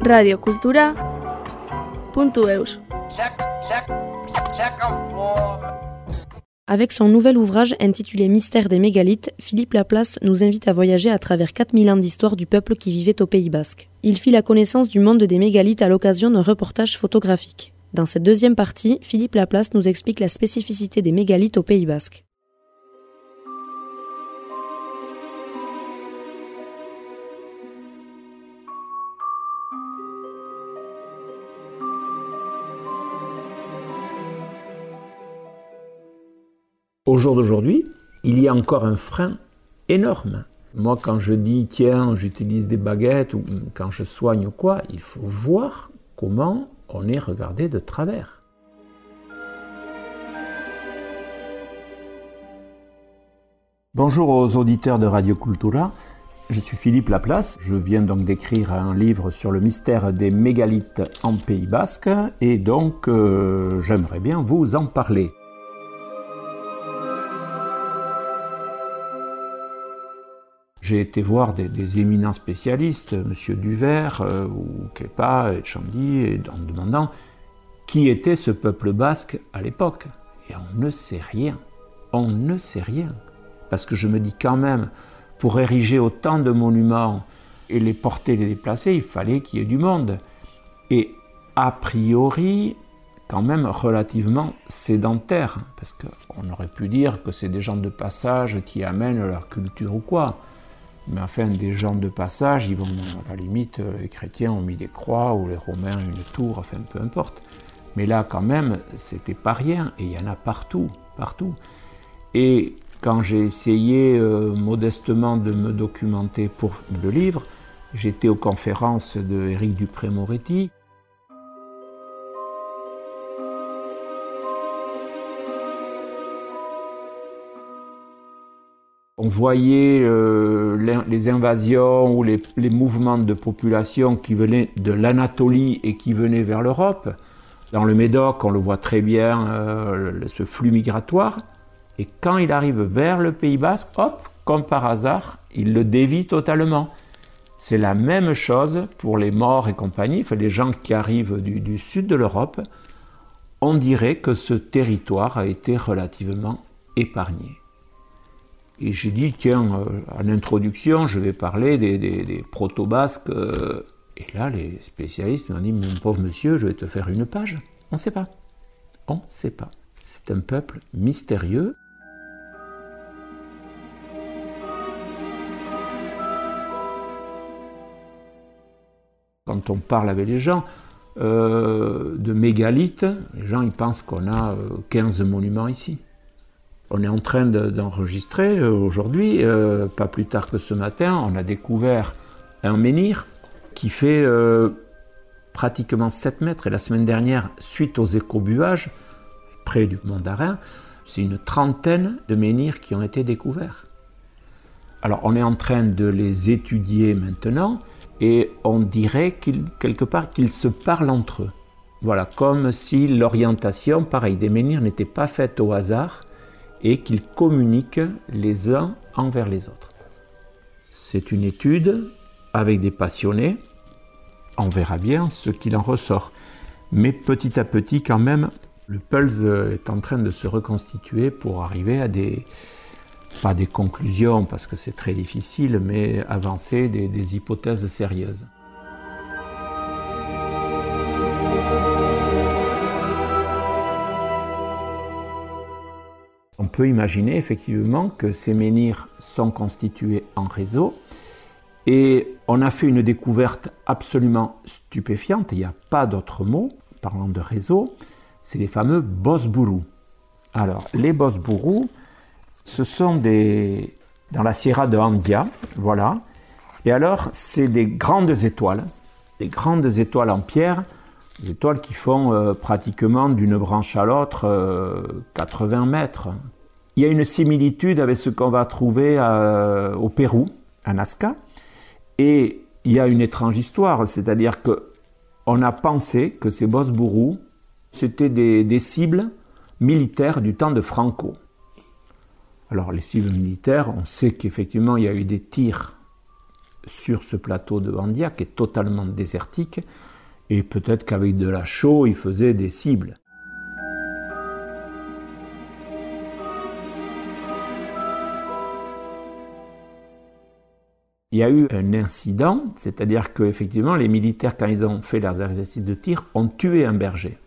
Radiocultura.eus Avec son nouvel ouvrage intitulé Mystère des mégalithes, Philippe Laplace nous invite à voyager à travers 4000 ans d'histoire du peuple qui vivait au Pays basque. Il fit la connaissance du monde des mégalithes à l'occasion d'un reportage photographique. Dans cette deuxième partie, Philippe Laplace nous explique la spécificité des mégalithes au Pays basque. Au jour d'aujourd'hui, il y a encore un frein énorme. Moi, quand je dis tiens, j'utilise des baguettes ou quand je soigne ou quoi, il faut voir comment on est regardé de travers. Bonjour aux auditeurs de Radio Cultura. Je suis Philippe Laplace. Je viens donc d'écrire un livre sur le mystère des mégalithes en Pays Basque et donc euh, j'aimerais bien vous en parler. J'ai été voir des, éminents spécialistes, M. Duvert euh, ou Kepa et Chandy, en demandant qui était ce peuple basque à l'époque. Et on ne sait rien. On ne sait rien. Parce que je me dis quand même, pour ériger autant de monuments et les porter, les déplacer, il fallait qu'il y ait du monde. Et a priori, quand même relativement sédentaire, parce qu'on aurait pu dire que c'est des gens de passage qui amènent leur culture ou quoi. Mais enfin, des gens de passage, ils vont, à la limite, euh, les chrétiens ont mis des croix ou les romains une tour, enfin peu importe. Mais là, quand même, c'était pas rien, et il y en a partout, partout. Et quand j'ai essayé euh, modestement de me documenter pour le livre, j'étais aux conférences de Éric Dupré-Moretti, On voyait euh, les invasions ou les, mouvements de population qui venaient de l'Anatolie et qui venaient vers l'Europe. Dans le Médoc, on le voit très bien, euh, ce flux migratoire. Et quand il arrive vers le Pays Basque, hop, comme par hasard, il le dévie totalement. C'est la même chose pour les morts et compagnie, les gens qui arrivent du sud de l'Europe. On dirait que ce territoire a été relativement épargné. Et j'ai dit, tiens, euh, en introduction, je vais parler des, proto-basques. Euh. et là, les spécialistes m'ont dit, mon pauvre monsieur, je vais te faire une page. On ne sait pas. On ne sait pas. C'est un peuple mystérieux. Quand on parle avec les gens euh, de mégalithes, les gens ils pensent qu'on a 15 monuments ici. On est en train d'enregistrer euh, aujourd'hui, euh, pas plus tard que ce matin, on a découvert un menhir qui fait euh, pratiquement 7 mètres. Et la semaine dernière, suite aux écobuages, près du Mandarin, c'est une trentaine de menhirs qui ont été découverts. Alors on est en train de les étudier maintenant et on dirait quelque part qu'ils se parlent entre eux. Voilà, comme si l'orientation, pareil, des menhirs n'était pas faite au hasard, et qu'ils communiquent les uns envers les autres. C'est une étude avec des passionnés. On verra bien ce qu'il en ressort. Mais petit à petit, quand même, le pulse est en train de se reconstituer pour arriver à des, pas des conclusions parce que c'est très difficile, mais avancer des hypothèses sérieuses. Peut imaginer effectivement que ces menhirs sont constitués en réseau. Et on a fait une découverte absolument stupéfiante, il n'y a pas d'autre mot, parlant de réseau, c'est les fameux Bosbourou. Alors, les Bosbourou, ce sont des. dans la Sierra de Andia, voilà. Et alors, c'est des grandes étoiles, des grandes étoiles en pierre, des étoiles qui font euh, pratiquement d'une branche à l'autre 80 euh, mètres, il y a une similitude avec ce qu'on va trouver euh, au Pérou, à Nazca, et il y a une étrange histoire, c'est-à-dire que on a pensé que ces Bosbourous, c'était des, cibles militaires du temps de Franco. Alors les cibles militaires, on sait qu'effectivement il y a eu des tirs sur ce plateau de Bandia qui est totalement désertique, et peut-être qu'avec de la chaux, ils faisaient des cibles. Il y a eu un incident, c'est-à-dire qu'effectivement, les militaires, quand ils ont fait leurs exercices de tir, ont tué un berger.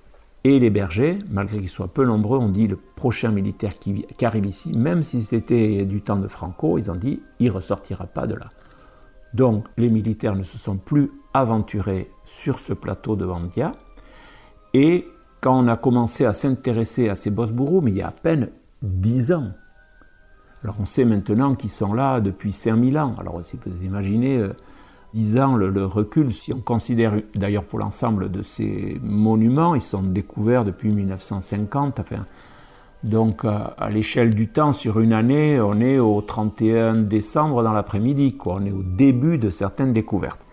Et les bergers, malgré qu'ils soient peu nombreux, ont dit le prochain militaire qui, arrive ici, même si c'était du temps de Franco, ils ont dit il ressortira pas de là. Donc les militaires ne se sont plus aventurés sur ce plateau de Bandia. Et quand on a commencé à s'intéresser à ces boss-bourreaux, mais il y a à peine dix ans, alors on sait maintenant qu'ils sont là depuis 5000 ans. Alors si vous imaginez 10 euh, ans le, recul, si on considère d'ailleurs pour l'ensemble de ces monuments, ils sont découverts depuis 1950. Enfin, donc à, l'échelle du temps, sur une année, on est au 31 décembre dans l'après-midi. On est au début de certaines découvertes.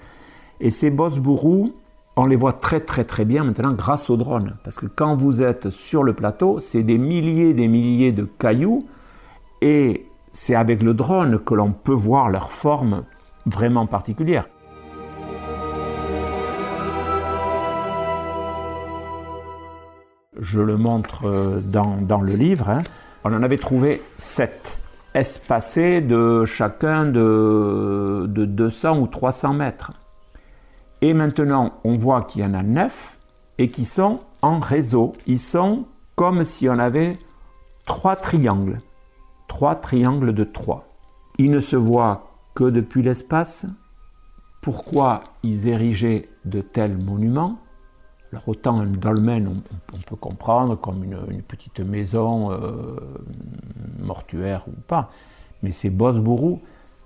Et ces bosses bourrous, on les voit très très très bien maintenant grâce aux drones. Parce que quand vous êtes sur le plateau, c'est des milliers des milliers de cailloux et c'est avec le drone que l'on peut voir leur forme vraiment particulière. Je le montre euh, dans, le livre. Hein. On en avait trouvé sept, espacés de chacun de, de 200 ou 300 mètres. Et maintenant, on voit qu'il y en a neuf et qui sont en réseau. Ils sont comme si on avait trois triangles trois triangles de trois. Ils ne se voient que depuis l'espace. Pourquoi ils érigeaient de tels monuments? Alors autant un dolmen, on, peut comprendre comme une, petite maison euh, mortuaire ou pas, mais ces Bosbourou,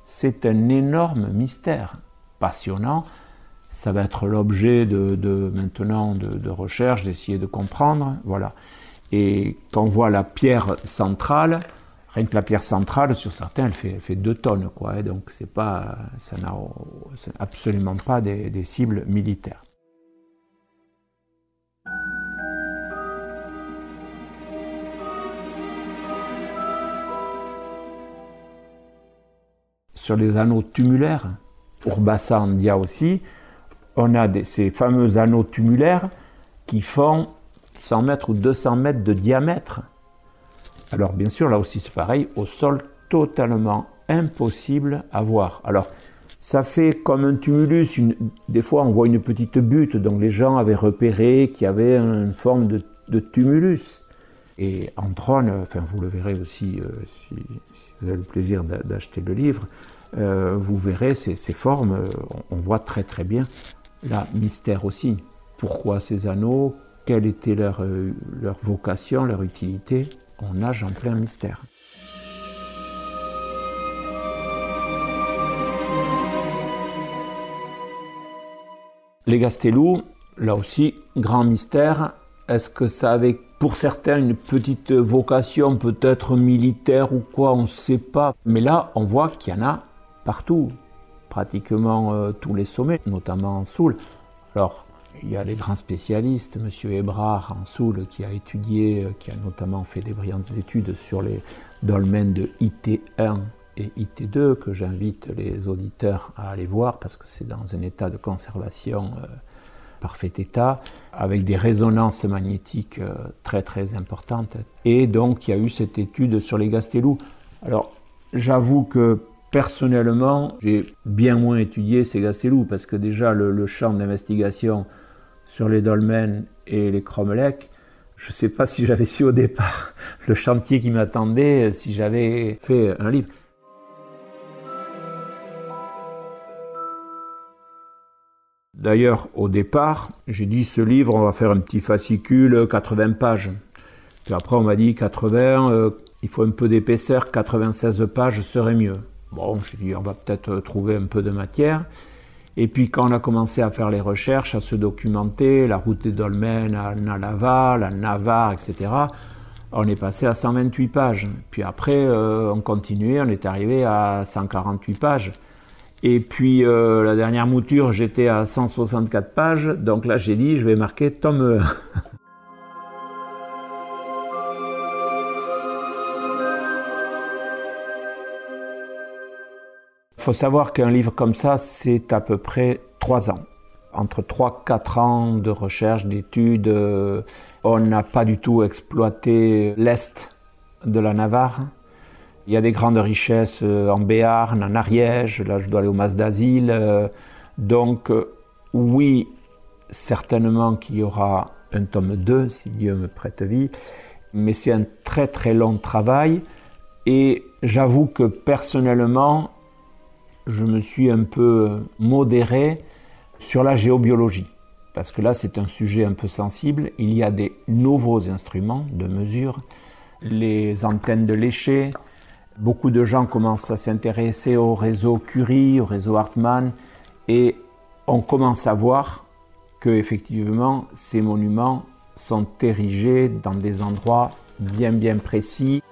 c'est un énorme mystère, passionnant. Ça va être l'objet de, maintenant de, de recherche, d'essayer de comprendre. Voilà. Et quand on voit la pierre centrale, Rien que la pierre centrale, sur certains, elle fait, fait 2 tonnes, quoi. Hein, donc c'est pas, ça n'a absolument pas des, cibles militaires. Sur les anneaux tumulaires, Urbassa Andia aussi, on a ces fameux anneaux tumulaires qui font 100 mètres ou 200 mètres de diamètre. Alors bien sûr, là aussi c'est pareil, au sol totalement impossible à voir. Alors ça fait comme un tumulus, des fois on voit une petite butte, donc les gens avaient repéré qu'il y avait une forme de, tumulus. Et en drone, vous le verrez aussi euh, si, vous avez le plaisir d'acheter le livre, euh, vous verrez ces, formes, euh, on, voit très très bien. Là, mystère aussi. Pourquoi ces anneaux? Quelle était leur, leur vocation, leur utilité? On nage en plein mystère. Les Gastelou, là aussi, grand mystère. Est-ce que ça avait pour certains une petite vocation peut-être militaire ou quoi, on ne sait pas. Mais là, on voit qu'il y en a partout, pratiquement euh, tous les sommets, notamment en Soule. Alors, il y a les grands spécialistes, M. Ebrard en Soule, qui a étudié, euh, qui a notamment fait des brillantes études sur les dolmens de IT1 et IT2, que j'invite les auditeurs à aller voir parce que c'est dans un état de conservation euh, parfait état, avec des résonances magnétiques euh, très très importantes. Et donc il y a eu cette étude sur les Gastelou. Alors j'avoue que personnellement, j'ai bien moins étudié ces Gastelou parce que déjà le champ d'investigation sur les dolmens et les cromlech, je ne sais pas si j'avais su au départ le chantier qui m'attendait, si j'avais fait un livre. D'ailleurs, au départ, j'ai dit ce livre, on va faire un petit fascicule, 80 pages. Puis après, on m'a dit 80, euh, il faut un peu d'épaisseur, 96 pages serait mieux. Bon, j'ai dit, on va peut-être trouver un peu de matière. Et puis quand on a commencé à faire les recherches, à se documenter, la route des dolmens à Nalava, la Navarre, etc., on est passé à 128 pages. Puis après, euh, on continuait, on est arrivé à 148 pages. Et puis euh, la dernière mouture, j'étais à 164 pages. Donc là, j'ai dit, je vais marquer tome faut savoir qu'un livre comme ça, c'est à peu près trois ans. Entre trois, quatre ans de recherche, d'études. Euh, on n'a pas du tout exploité l'Est de la Navarre. Il y a des grandes richesses euh, en Béarn, en Ariège, là je dois aller au Mas d'Asile. Euh, donc oui, certainement qu'il y aura un tome 2, si Dieu me prête vie, mais c'est un très très long travail et j'avoue que personnellement, je me suis un peu modéré sur la géobiologie. Parce que là, c'est un sujet un peu sensible. Il y a des nouveaux instruments de mesure, les antennes de lécher. Beaucoup de gens commencent à s'intéresser au réseau Curie, au réseau Hartmann, et on commence à voir que effectivement ces monuments sont érigés dans des endroits bien bien précis.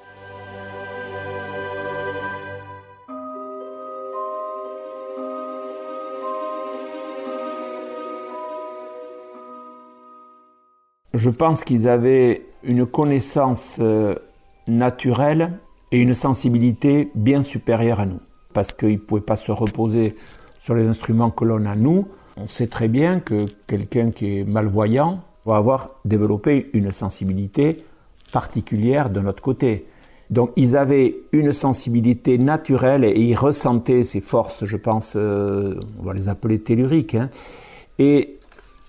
Je pense qu'ils avaient une connaissance euh, naturelle et une sensibilité bien supérieure à nous, parce qu'ils ne pouvaient pas se reposer sur les instruments que l'on a nous. On sait très bien que quelqu'un qui est malvoyant va avoir développé une sensibilité particulière de notre côté. Donc ils avaient une sensibilité naturelle et ils ressentaient ces forces, je pense, euh, on va les appeler telluriques. Hein. Et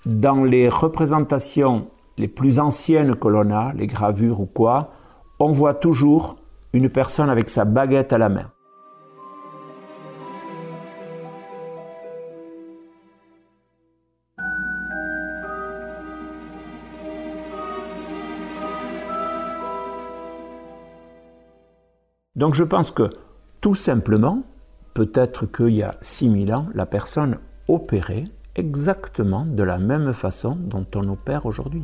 dans les représentations les plus anciennes que l'on a, les gravures ou quoi, on voit toujours une personne avec sa baguette à la main. Donc je pense que tout simplement, peut-être qu'il y a 6000 ans, la personne opérait exactement de la même façon dont on opère aujourd'hui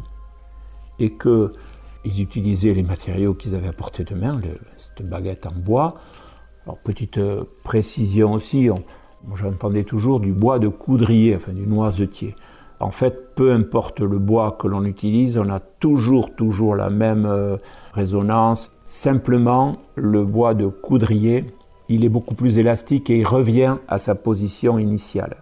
et qu'ils utilisaient les matériaux qu'ils avaient à portée de main, cette baguette en bois. Alors, petite euh, précision aussi, j'entendais toujours du bois de coudrier, enfin du noisetier. En fait, peu importe le bois que l'on utilise, on a toujours, toujours la même euh, résonance. Simplement, le bois de coudrier, il est beaucoup plus élastique et il revient à sa position initiale.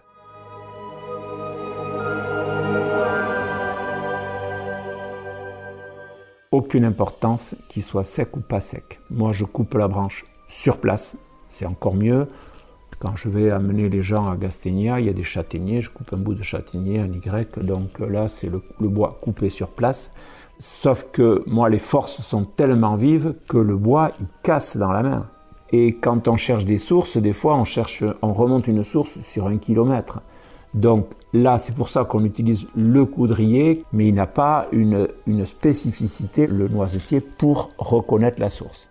Aucune importance qu'il soit sec ou pas sec. Moi, je coupe la branche sur place, c'est encore mieux. Quand je vais amener les gens à Gasténia, il y a des châtaigniers, je coupe un bout de châtaignier, un Y, donc là, c'est le, bois coupé sur place. Sauf que moi, les forces sont tellement vives que le bois, il casse dans la main. Et quand on cherche des sources, des fois, on, cherche, on remonte une source sur un kilomètre. Donc là, c'est pour ça qu'on utilise le coudrier, mais il n'a pas une, spécificité, le noisetier, pour reconnaître la source.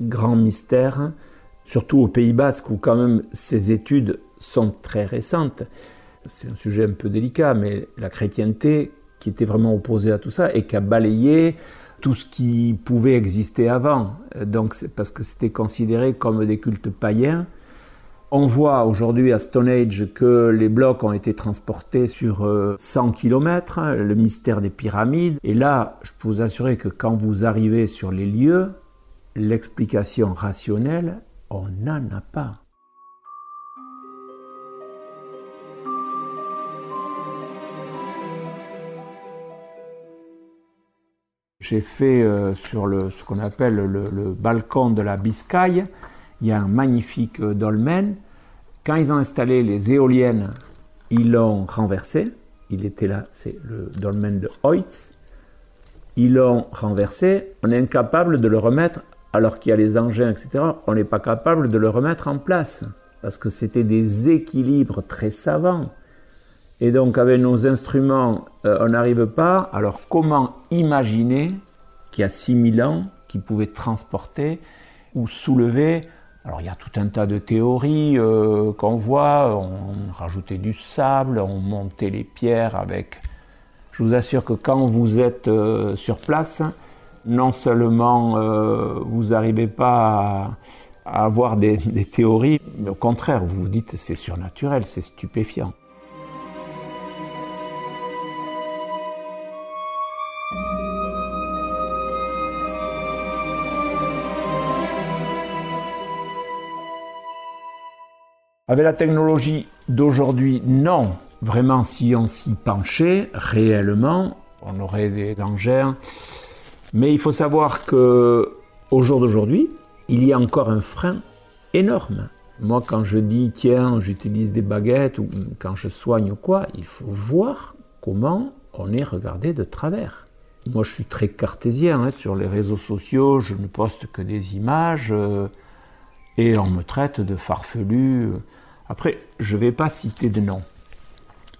Grand mystère, surtout au Pays Basque où quand même ces études sont très récentes. C'est un sujet un peu délicat, mais la chrétienté qui était vraiment opposée à tout ça et qui a balayé tout ce qui pouvait exister avant. Donc, parce que c'était considéré comme des cultes païens. On voit aujourd'hui à Stone Age que les blocs ont été transportés sur 100 euh, km, le mystère des pyramides. Et là, je peux vous assurer que quand vous arrivez sur les lieux, l'explication rationnelle, on n'en a pas. J'ai fait euh, sur le, ce qu'on appelle le, balcon de la Biscaye, il y a un magnifique euh, dolmen. Quand ils ont installé les éoliennes, ils l'ont renversé. Il était là, c'est le dolmen de Hoyts. Ils l'ont renversé. On est incapable de le remettre, alors qu'il y a les engins, etc. On n'est pas capable de le remettre en place. Parce que c'était des équilibres très savants. Et donc avec nos instruments, euh, on n'arrive pas. Alors comment imaginer qu'il y a 6000 ans, qui pouvait transporter ou soulever alors il y a tout un tas de théories euh, qu'on voit, on rajoutait du sable, on montait les pierres avec... Je vous assure que quand vous êtes euh, sur place, non seulement vous n'arrivez pas à, avoir des, des, théories, mais au contraire, vous vous dites c'est surnaturel, c'est stupéfiant. Avec la technologie d'aujourd'hui, non. Vraiment, si on s'y penchait réellement, on aurait des engins. Mais il faut savoir que au jour d'aujourd'hui, il y a encore un frein énorme. Moi, quand je dis tiens, j'utilise des baguettes ou quand je soigne ou quoi, il faut voir comment on est regardé de travers. Moi, je suis très cartésien hein, sur les réseaux sociaux, je ne poste que des images euh, et on me traite de farfelu. Après, je ne vais pas citer de nom,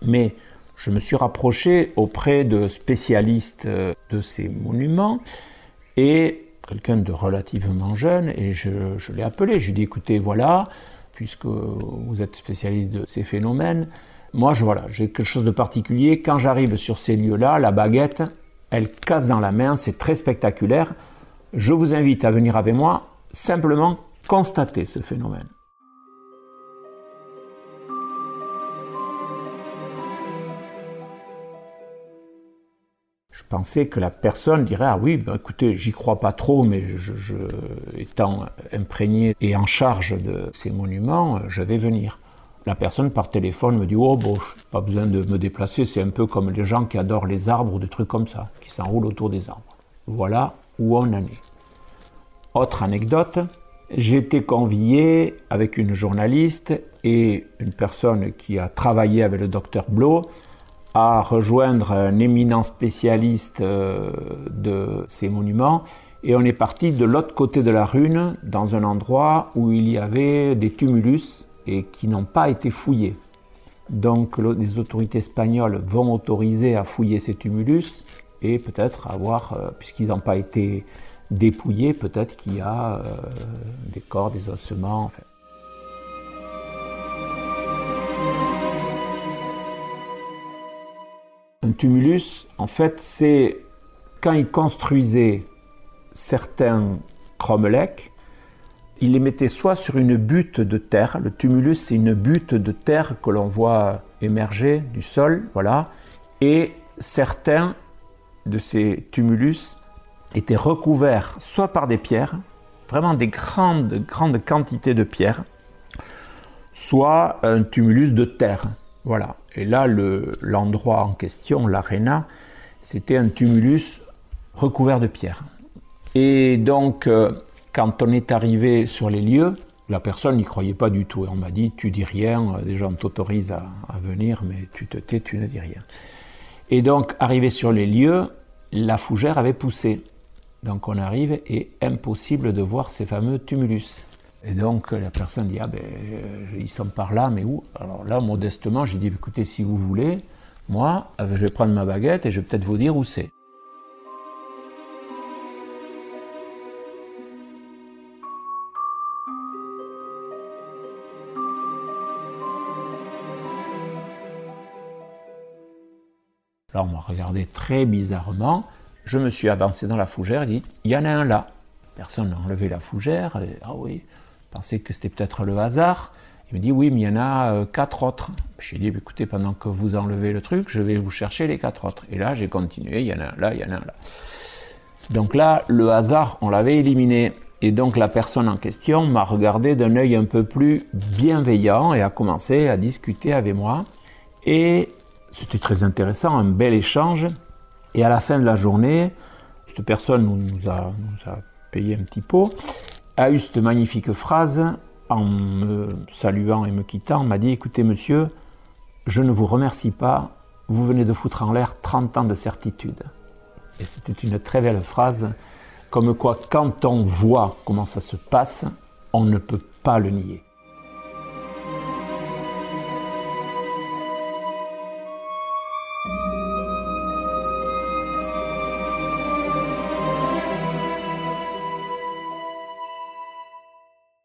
mais je me suis rapproché auprès de spécialistes euh, de ces monuments et quelqu'un de relativement jeune et je, l'ai appelé. Je lui ai dit écoutez, voilà, puisque vous êtes spécialiste de ces phénomènes, moi, je, voilà, j'ai quelque chose de particulier. Quand j'arrive sur ces lieux-là, la baguette, elle casse dans la main, c'est très spectaculaire. Je vous invite à venir avec moi, simplement constater ce phénomène. Pensais que la personne dirait Ah oui, bah, écoutez, j'y crois pas trop, mais étant imprégné et en charge de ces monuments, je vais venir la personne par téléphone me dit Oh, bon, pas besoin de me déplacer, c'est un peu comme les gens qui adorent les arbres ou des trucs comme ça, qui s'enroulent autour des arbres. Voilà où on en est. Autre anecdote, j'ai été convié avec une journaliste et une personne qui a travaillé avec le docteur Blo à rejoindre un éminent spécialiste euh, de ces monuments et on est parti de l'autre côté de la rune dans un endroit où il y avait des tumulus et qui n'ont pas été fouillés. Donc les autorités espagnoles vont autoriser à fouiller ces tumulus et peut-être avoir, euh, puisqu'ils n'ont pas été dépouillés, peut-être qu'il y a euh, des corps, des ossements. Tumulus, en fait, c'est quand ils construisaient certains cromlechs, il les mettait soit sur une butte de terre, le tumulus c'est une butte de terre que l'on voit émerger du sol, voilà, et certains de ces tumulus étaient recouverts soit par des pierres, vraiment des grandes, grandes quantités de pierres, soit un tumulus de terre, voilà. Et là, l'endroit en question, l'aréna, c'était un tumulus recouvert de pierres. Et donc, euh, quand on est arrivé sur les lieux, la personne n'y croyait pas du tout. On m'a dit, tu dis rien, déjà on t'autorise à, venir, mais tu te tais, tu ne dis rien. Et donc, arrivé sur les lieux, la fougère avait poussé. Donc on arrive et impossible de voir ces fameux tumulus. Et donc la personne dit, ah ben, euh, ils sont par là, mais où? Alors là, modestement, j'ai dit, écoutez, si vous voulez, moi, je vais prendre ma baguette et je vais peut-être vous dire où c'est. Alors on m'a regardé très bizarrement. Je me suis avancé dans la fougère et dit il y en a un là. Personne n'a enlevé la fougère. ah oui, pensais que c'était peut-être le hasard. Il me dit oui, mais il y en a euh, quatre autres. J'ai dit écoutez, pendant que vous enlevez le truc, je vais vous chercher les quatre autres. Et là, j'ai continué il y en a un là, il y en a un là. Donc là, le hasard, on l'avait éliminé. Et donc la personne en question m'a regardé d'un œil un peu plus bienveillant et a commencé à discuter avec moi. Et c'était très intéressant, un bel échange. Et à la fin de la journée, cette personne nous a, payé un petit pot, a eu cette magnifique phrase en me saluant et me quittant, m'a dit écoutez monsieur, je ne vous remercie pas, vous venez de foutre en l'air 30 ans de certitude. Et c'était une très belle phrase, comme quoi quand on voit comment ça se passe, on ne peut pas le nier.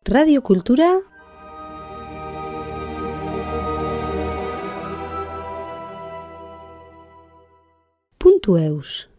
Radio Cultura. Punto Eus.